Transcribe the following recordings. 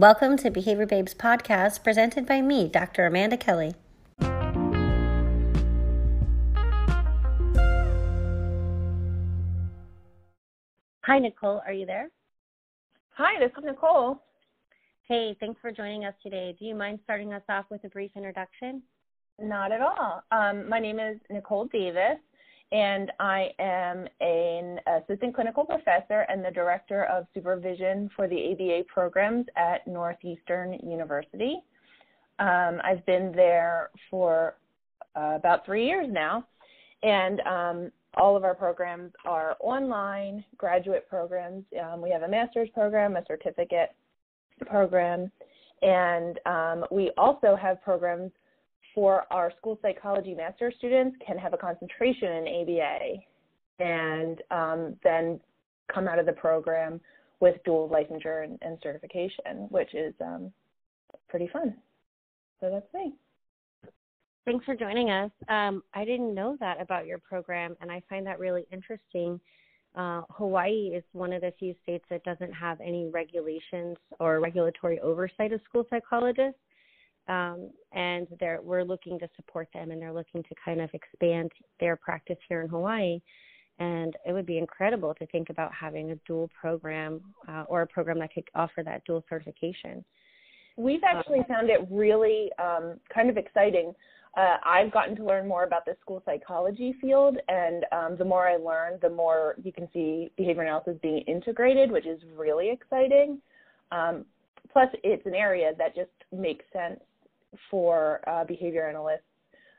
Welcome to Behavior Babes podcast presented by me, Dr. Amanda Kelly. Hi, Nicole. Are you there? Hi, this is Nicole. Hey, thanks for joining us today. Do you mind starting us off with a brief introduction? Not at all. Um, my name is Nicole Davis, and I am an assistant clinical professor and the director of supervision for the ABA programs at Northeastern University. Um, I've been there for uh, about three years now, and um, all of our programs are online graduate programs. Um, we have a master's program, a certificate program, and um, we also have programs for our school psychology master students can have a concentration in ABA and um, then come out of the program with dual licensure and, and certification, which is um, pretty fun. So that's me. Thanks for joining us. Um, I didn't know that about your program, and I find that really interesting. Uh, Hawaii is one of the few states that doesn't have any regulations or regulatory oversight of school psychologists um, and they're we're looking to support them, and they're looking to kind of expand their practice here in Hawaii. And it would be incredible to think about having a dual program uh, or a program that could offer that dual certification. We've actually found it really um, kind of exciting. Uh, I've gotten to learn more about the school psychology field, and um, the more I learn, the more you can see behavior analysis being integrated, which is really exciting. Um, plus, it's an area that just makes sense for uh, behavior analysts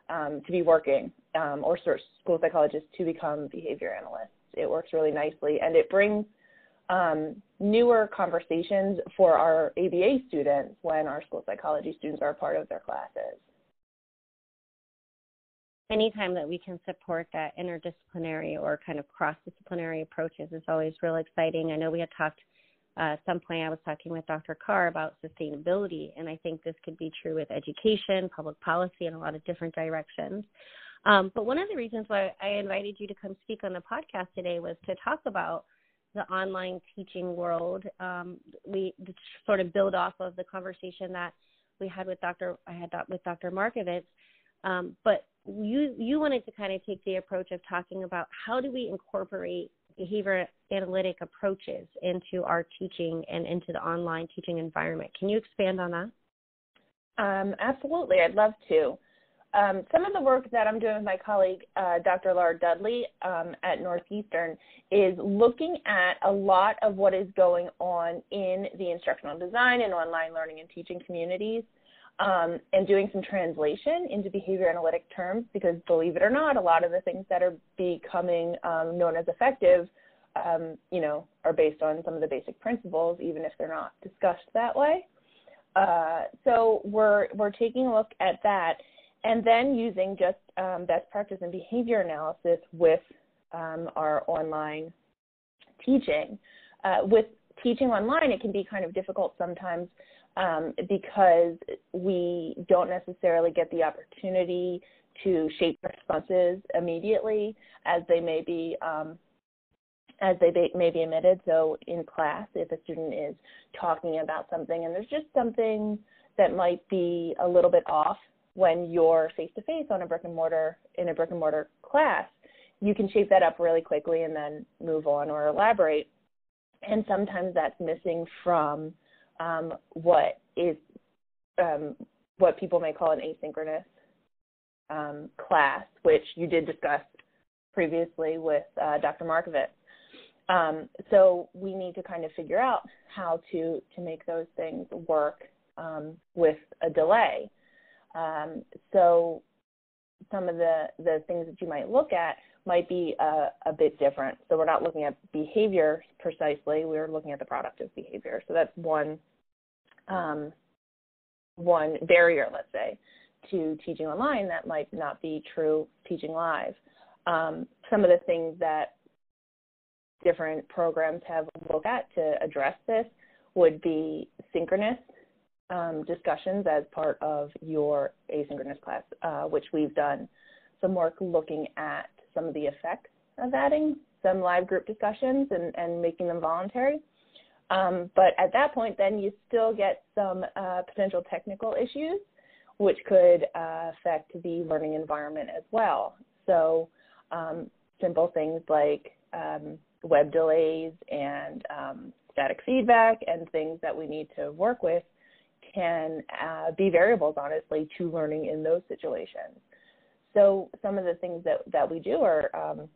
um, to be working um, or school psychologists to become behavior analysts. It works really nicely and it brings um, newer conversations for our ABA students when our school psychology students are a part of their classes. Anytime that we can support that interdisciplinary or kind of cross disciplinary approaches is always real exciting. I know we had talked uh, some point I was talking with Dr. Carr about sustainability, and I think this could be true with education, public policy, and a lot of different directions. Um, but one of the reasons why I invited you to come speak on the podcast today was to talk about the online teaching world. Um, we sort of build off of the conversation that we had with Dr. I had with Dr. Markovitz, um, but you you wanted to kind of take the approach of talking about how do we incorporate behavior analytic approaches into our teaching and into the online teaching environment. Can you expand on that? Um, absolutely, I'd love to. Um, some of the work that I'm doing with my colleague, uh, Dr. Laura Dudley um, at Northeastern, is looking at a lot of what is going on in the instructional design and online learning and teaching communities. Um, and doing some translation into behavior analytic terms because believe it or not, a lot of the things that are becoming um, known as effective um, you know, are based on some of the basic principles, even if they're not discussed that way. Uh, so we're we're taking a look at that, and then using just um, best practice and behavior analysis with um, our online teaching. Uh, with teaching online, it can be kind of difficult sometimes um, because we don't necessarily get the opportunity to shape responses immediately as they may be um, as they may be emitted. So in class, if a student is talking about something and there's just something that might be a little bit off when you're face to face on a brick and mortar in a brick and mortar class, you can shape that up really quickly and then move on or elaborate. And sometimes that's missing from um, what is um, what people may call an asynchronous um, class, which you did discuss previously with uh, Dr. Markovitz. Um, so we need to kind of figure out how to to make those things work um, with a delay. Um, so some of the the things that you might look at might be a, a, bit different. So we're not looking at behavior precisely; we're looking at the product of behavior. So that's one um, one barrier, let's say, to teaching online that might not be true teaching live. Um, some of the things that different programs have looked at to address this would be synchronous um, discussions as part of your asynchronous class, uh, which we've done some work looking at some of the effects of adding some live group discussions and, and making them voluntary. Um, but at that point, then you still get some uh, potential technical issues, which could uh, affect the learning environment as well. So um, simple things like um, web delays and um, static feedback and things that we need to work with can uh, be variables, honestly, to learning in those situations. So some of the things that, that we do are um,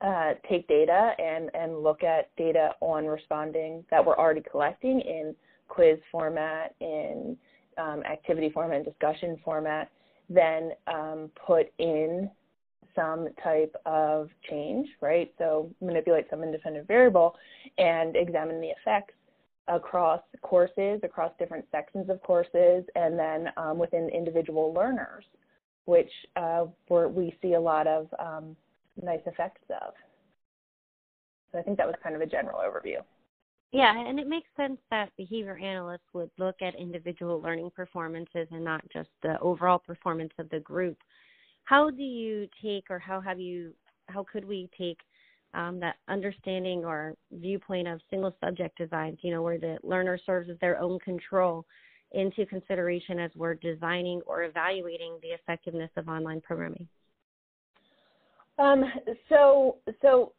uh, take data and, and look at data on responding that we're already collecting in quiz format, in um, activity format, and discussion format, then um, put in some type of change, right? So manipulate some independent variable and examine the effects across courses, across different sections of courses, and then um, within individual learners, which uh, we see a lot of um, nice effects of. So I think that was kind of a general overview. Yeah, and it makes sense that behavior analysts would look at individual learning performances and not just the overall performance of the group. How do you take, or how have you, how could we take um, that understanding or viewpoint of single subject designs, you know, where the learner serves as their own control into consideration as we're designing or evaluating the effectiveness of online programming? Um, so, so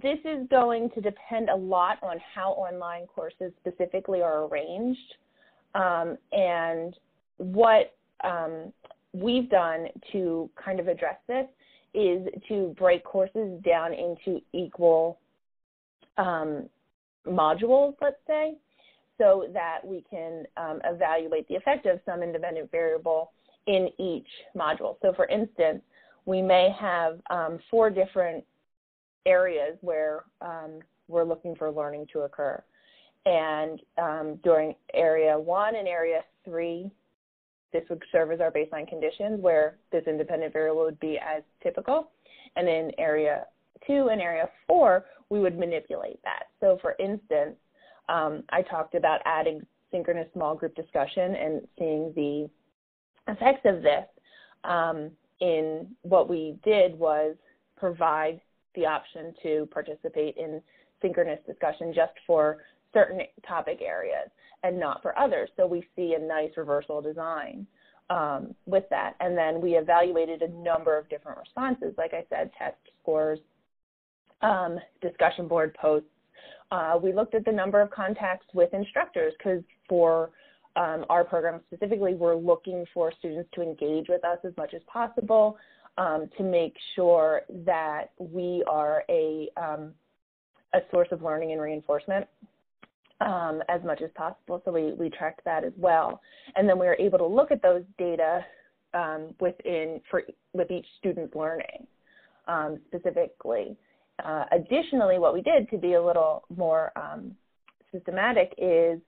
this is going to depend a lot on how online courses specifically are arranged um, and what um, we've done to kind of address this is to break courses down into equal um, modules, let's say, so that we can um, evaluate the effect of some independent variable in each module. So for instance, we may have um, four different areas where um, we're looking for learning to occur. And um, during area one and area three, this would serve as our baseline conditions where this independent variable would be as typical. And in area two and area four, we would manipulate that. So for instance, um, I talked about adding synchronous small group discussion and seeing the effects of this. Um, in what we did was provide the option to participate in synchronous discussion just for certain topic areas and not for others. So we see a nice reversal design um, with that. And then we evaluated a number of different responses, like I said, test scores, um, discussion board posts. Uh, we looked at the number of contacts with instructors because for um, our program specifically, we're looking for students to engage with us as much as possible um, to make sure that we are a, um, a source of learning and reinforcement um, as much as possible. So we, we tracked that as well. And then we were able to look at those data um, within for with each student's learning um, specifically. Uh, additionally, what we did to be a little more systematic is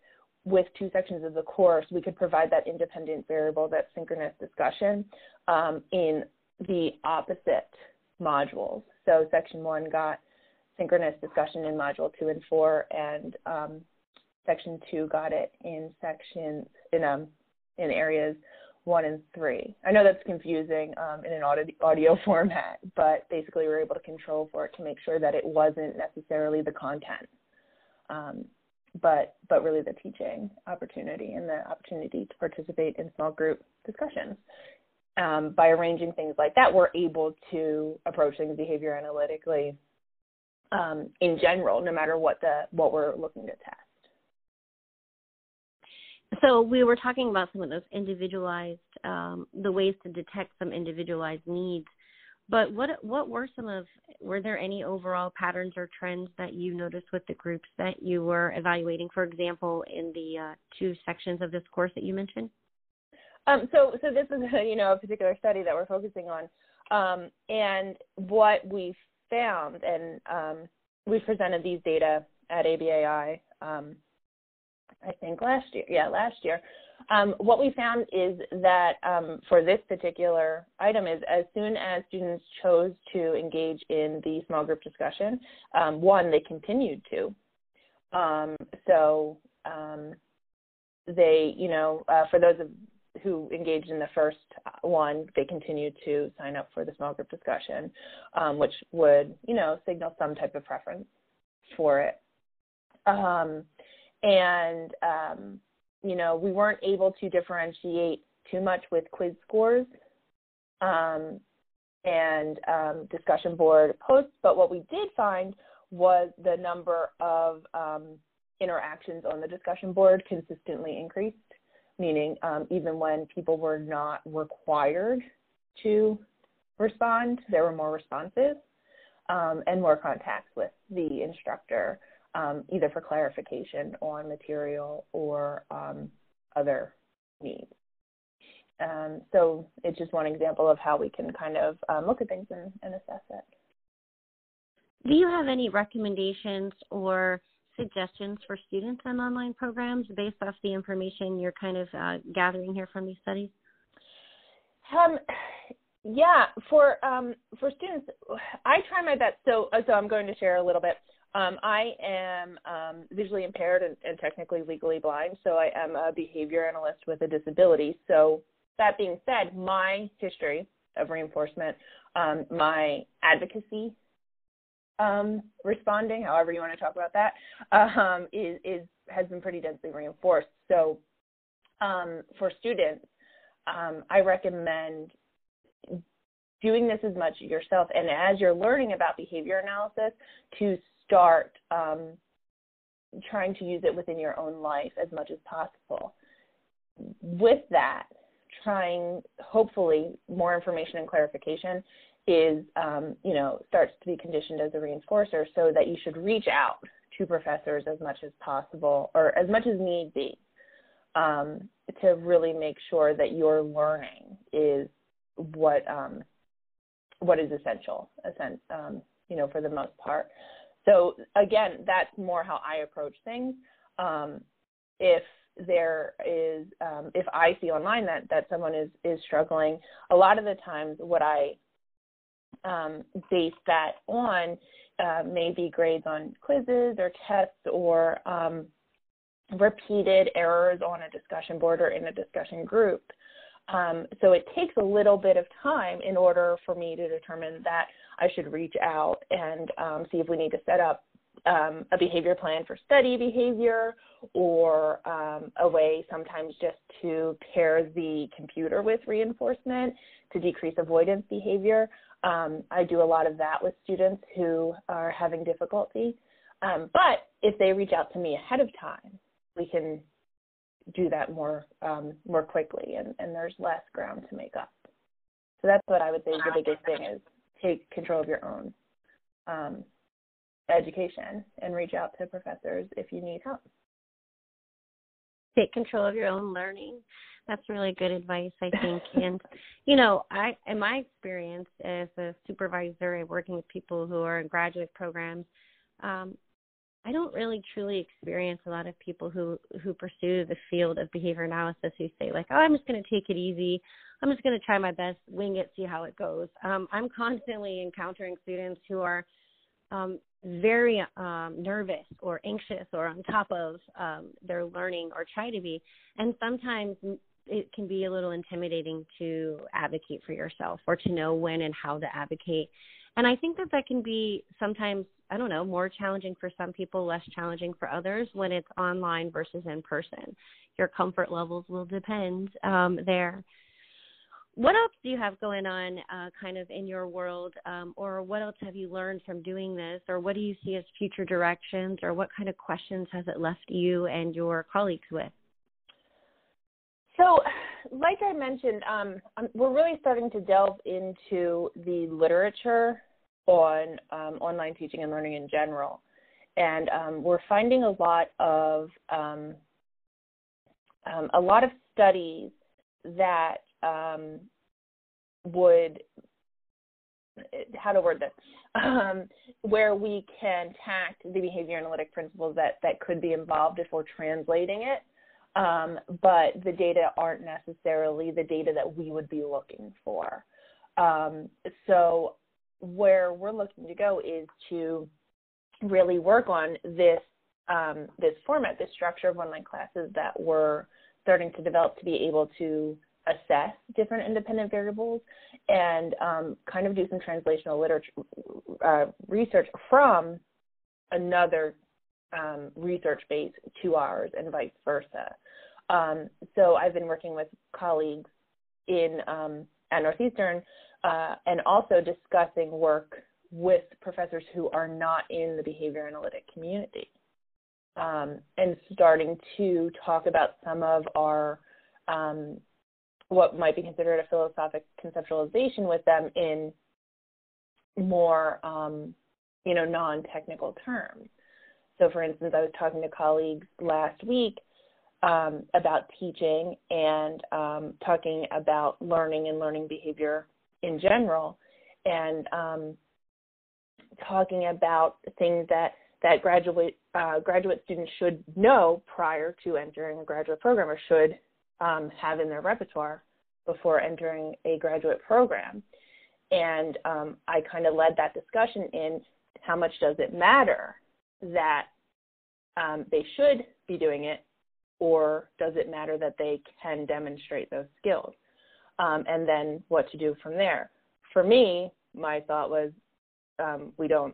with two sections of the course, we could provide that independent variable, that synchronous discussion um, in the opposite modules. So section one got synchronous discussion in module two and four, and um, section two got it in sections in um in areas one and three. I know that's confusing um, in an audio, audio format, but basically we are able to control for it to make sure that it wasn't necessarily the content, um, but but really the teaching opportunity and the opportunity to participate in small group discussions. Um, by arranging things like that, we're able to approach things behavior analytically um, in general, no matter what the what we're looking to test so we were talking about some of those individualized um, the ways to detect some individualized needs but what what were some of were there any overall patterns or trends that you noticed with the groups that you were evaluating? For example in the uh, two sections of this course that you mentioned? Um, so so this is a, you know a particular study that we're focusing on. Um, and what we found and um, we presented these data at ABAI um, I think last year. Yeah, last year. Um, what we found is that um, for this particular item is as soon as students chose to engage in the small group discussion, um, one, they continued to. Um, so um, they, you know, uh, for those of who engaged in the first one, they continued to sign up for the small group discussion, um, which would, you know, signal some type of preference for it. Um, and, um, you know, we weren't able to differentiate too much with quiz scores um, and um, discussion board posts, but what we did find was the number of um, interactions on the discussion board consistently increased, meaning um, even when people were not required to respond, there were more responses um, and more contacts with the instructor, um, either for clarification on material or um, other needs. Um, so it's just one example of how we can kind of um, look at things and, and assess it. Do you have any recommendations or suggestions for students on online programs based off the information you're kind of uh, gathering here from these studies? Um, yeah, for um, for students, I try my best. So, so I'm going to share a little bit. Um, I am um, visually impaired and, and, technically legally blind, so I am a behavior analyst with a disability. So, that being said, my history of reinforcement, um, my advocacy um, responding, however you want to talk about that, um, is, is has been pretty densely reinforced. So, um, for students, I recommend doing this as much yourself and as you're learning about behavior analysis to start um, trying to use it within your own life as much as possible. With that, trying hopefully more information and clarification is um, you know starts to be conditioned as a reinforcer so that you should reach out to professors as much as possible or as much as need be um, to really make sure that your learning is what um, what is essential, um, you know, for the most part. So again, that's more how I approach things. Um, if there is, um, if I see online that that someone is is struggling, a lot of the times what I um, base that on uh, may be grades on quizzes or tests or um, repeated errors on a discussion board or in a discussion group. Um, so it takes a little bit of time in order for me to determine that I should reach out and um, see if we need to set up um, a behavior plan for study behavior or um, a way sometimes just to pair the computer with reinforcement to decrease avoidance behavior. Um, I do a lot of that with students who are having difficulty. Um, but if they reach out to me ahead of time, we can do that more um, more quickly, and, and there's less ground to make up. So that's what I would say is the biggest thing is take control of your own um, education and reach out to professors if you need help. Take control of your own learning. That's really good advice, I think. and you know, I in my experience as a supervisor and working with people who are in graduate programs, um, I don't really truly experience a lot of people who who pursue the field of behavior analysis who say like, "Oh, I'm just going to take it easy. I'm just going to try my best, wing it, see how it goes." Um, I'm constantly encountering students who are um, very um, nervous or anxious or on top of um, their learning or try to be, and sometimes it can be a little intimidating to advocate for yourself or to know when and how to advocate. And I think that that can be sometimes I don't know, more challenging for some people, less challenging for others when it's online versus in person. Your comfort levels will depend um, there. What else do you have going on uh, kind of in your world, um, or what else have you learned from doing this, or what do you see as future directions, or what kind of questions has it left you and your colleagues with? So, like I mentioned, um, we're really starting to delve into the literature on um, online teaching and learning in general. And um, we're finding a lot of um, um a lot of studies that um, would how to word this um, where we can tack the behavior analytic principles that that could be involved if we're translating it um, but the data aren't necessarily the data that we would be looking for um, so where we're looking to go is to really work on this um, this format, this structure of online classes that we're starting to develop to be able to assess different independent variables and um, kind of do some translational literature uh, research from another um, research base to ours and vice versa. Um, so I've been working with colleagues in um, at Northeastern uh, and also discussing work with professors who are not in the behavior analytic community um, and starting to talk about some of our um, what might be considered a philosophic conceptualization with them in more um, you know non-technical terms. So, for instance, I was talking to colleagues last week um, about teaching and um, talking about learning and learning behavior in general, and um, talking about things that that graduate uh, graduate students should know prior to entering a graduate program or should um, have in their repertoire before entering a graduate program. And um, I kind of led that discussion in how much does it matter that um, they should be doing it, or does it matter that they can demonstrate those skills? Um, and then what to do from there. For me, my thought was um, we don't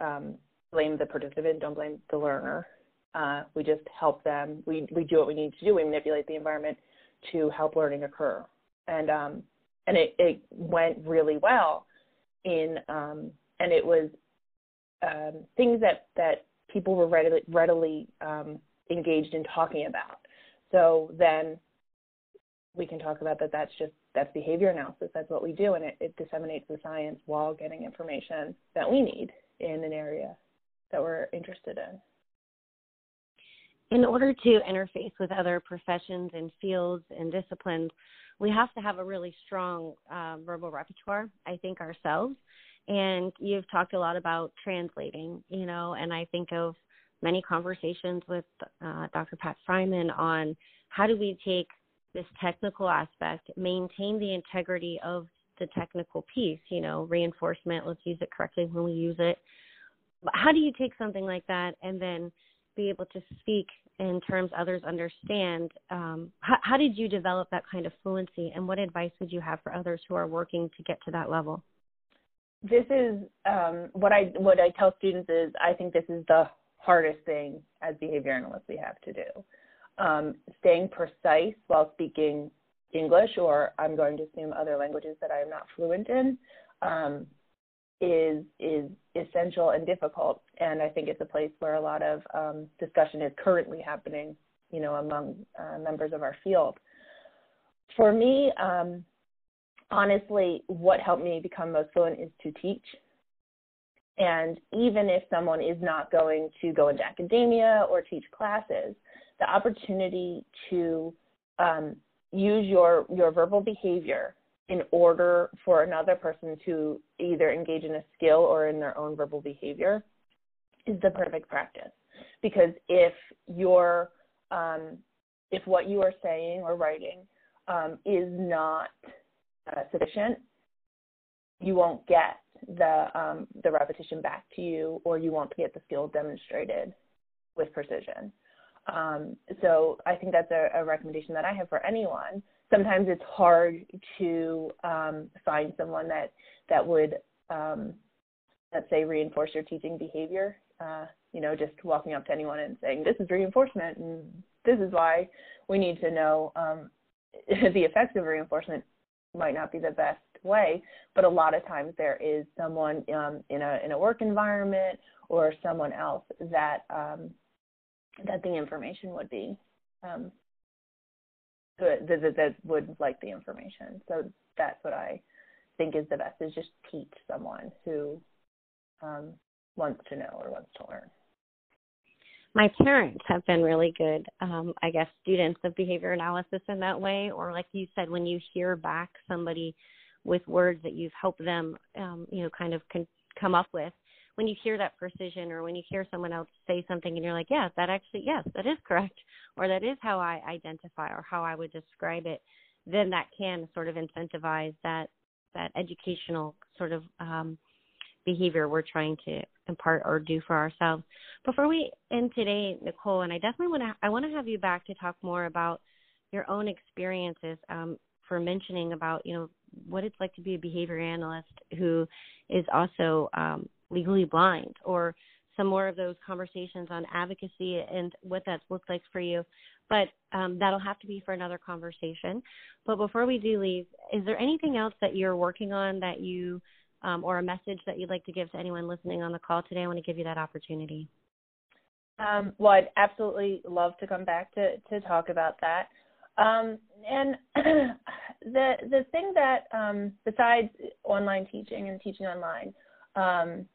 um, blame the participant, don't blame the learner. Uh, we just help them. We we do what we need to do. We manipulate the environment to help learning occur, and um, and it, it went really well. In um, and it was um, things that that people were readily readily engaged in talking about. So then we can talk about that. That's just that's behavior analysis. That's what we do, and it, it disseminates the science while getting information that we need in an area that we're interested in. In order to interface with other professions and fields and disciplines, we have to have a really strong uh, verbal repertoire, I think, ourselves. And you've talked a lot about translating, you know, and I think of many conversations with uh, Dr. Pat Friman on how do we take this technical aspect, maintain the integrity of the technical piece, you know, reinforcement, let's use it correctly when we use it, how do you take something like that and then be able to speak in terms others understand? Um, how, how did you develop that kind of fluency, and what advice would you have for others who are working to get to that level? This is um, what I what I tell students is I think this is the hardest thing as behavior analysts we have to do. Um, staying precise while speaking English, or I'm going to assume other languages that I am not fluent in, um, is is essential and difficult. And I think it's a place where a lot of um, discussion is currently happening, you know, among uh, members of our field. For me, um, honestly, what helped me become most fluent is to teach. And even if someone is not going to go into academia or teach classes, the opportunity to um, use your your verbal behavior in order for another person to either engage in a skill or in their own verbal behavior is the perfect practice. Because if your um, if what you are saying or writing um, is not uh, sufficient, you won't get the um, the repetition back to you, or you won't get the skill demonstrated with precision. Um, so I think that's a, a recommendation that I have for anyone sometimes it's hard to um, find someone that that would um, let's say reinforce your teaching behavior uh, you know just walking up to anyone and saying this is reinforcement and this is why we need to know um, the effects of reinforcement might not be the best way but a lot of times there is someone um, in a in a work environment or someone else that um, that the information would be um, that, that, that would like the information. So that's what I think is the best is just teach someone who um, wants to know or wants to learn. My parents have been really good, um, I guess, students of behavior analysis in that way. Or like you said, when you hear back somebody with words that you've helped them, um, you know, kind of come up with, when you hear that precision or when you hear someone else say something and you're like, yeah, that actually, yes, that is correct, or that is how I identify or how I would describe it, then that can sort of incentivize that that educational sort of um, behavior we're trying to impart or do for ourselves. Before we end today, Nicole, and I definitely want to I want to have you back to talk more about your own experiences um, for mentioning about you know what it's like to be a behavior analyst who is also um, legally blind or some more of those conversations on advocacy and what that looks like for you. But um, that'll have to be for another conversation. But before we do leave, is there anything else that you're working on that you, um, or a message that you'd like to give to anyone listening on the call today? I want to give you that opportunity. Um, well, I'd absolutely love to come back to, to talk about that. Um, and the the thing that um, besides online teaching and teaching online, um,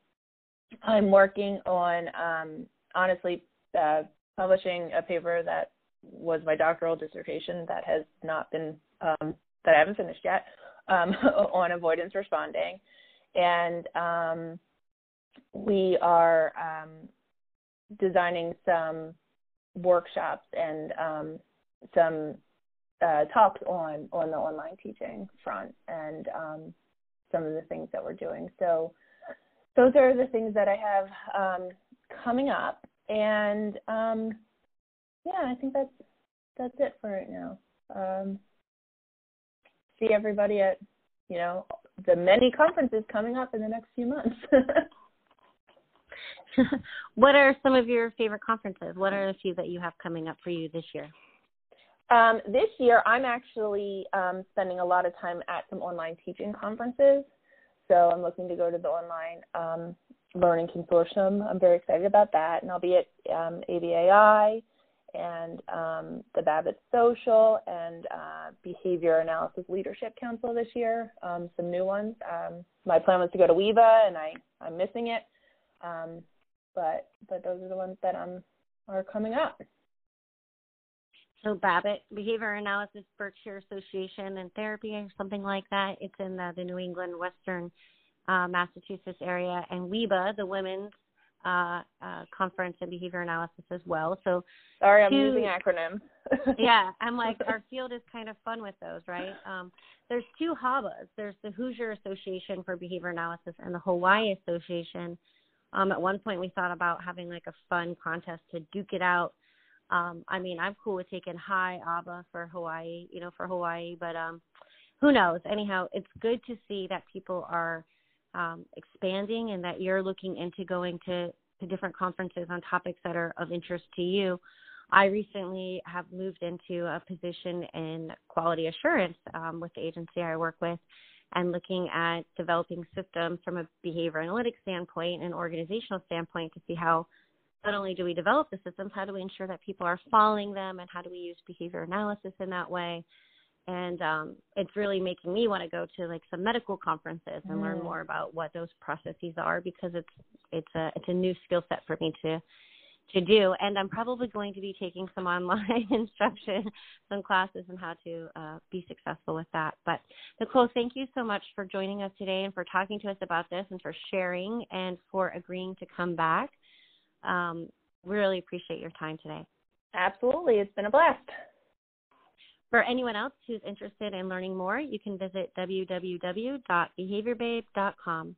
I'm working on um, honestly uh, publishing a paper that was my doctoral dissertation that has not been um, that I haven't finished yet um, on avoidance responding, and we are designing some workshops and some uh, talks on on the online teaching front and um, some of the things that we're doing. So those are the things that I have um, coming up, and um, yeah, I think that's that's it for right now. Um, see everybody at you know the many conferences coming up in the next few months. what are some of your favorite conferences? What are a few that you have coming up for you this year? Um, this year, I'm actually um, spending a lot of time at some online teaching conferences. So I'm looking to go to the online um, learning consortium. I'm very excited about that, and I'll be at um, ABAI and um, the BABAT Social and uh, Behavior Analysis Leadership Council this year. Um, some new ones. My plan was to go to WIBA, and I I'm missing it. But but those are the ones that um are coming up. So BABAT Behavior Analysis Berkshire Association and Therapy or something like that. It's in the, the New England Western uh, Massachusetts area, and WIBA, the Women's uh, uh, Conference and Behavior Analysis as well. So sorry, I'm two, using acronyms. yeah, I'm like our field is kind of fun with those, right? Um, there's two HABAs. There's the Hoosier Association for Behavior Analysis and the Hawaii Association. Um, at one point, we thought about having like a fun contest to duke it out um, I mean, I'm cool with taking high ABA for Hawaii, you know, for Hawaii, but um, who knows? Anyhow, it's good to see that people are um, expanding and that you're looking into going to, to different conferences on topics that are of interest to you. I recently have moved into a position in quality assurance um, with the agency I work with and looking at developing systems from a behavior analytics standpoint and organizational standpoint to see how not only do we develop the systems, how do we ensure that people are following them, and how do we use behavior analysis in that way? And um, it's really making me want to go to like some medical conferences and mm. learn more about what those processes are because it's it's a it's a new skill set for me to to do. And I'm probably going to be taking some online instruction, some classes on how to uh, be successful with that. But Nicole, thank you so much for joining us today and for talking to us about this and for sharing and for agreeing to come back. Um, really appreciate your time today. Absolutely. It's been a blast. For anyone else who's interested in learning more, you can visit www.behaviorbabe.com.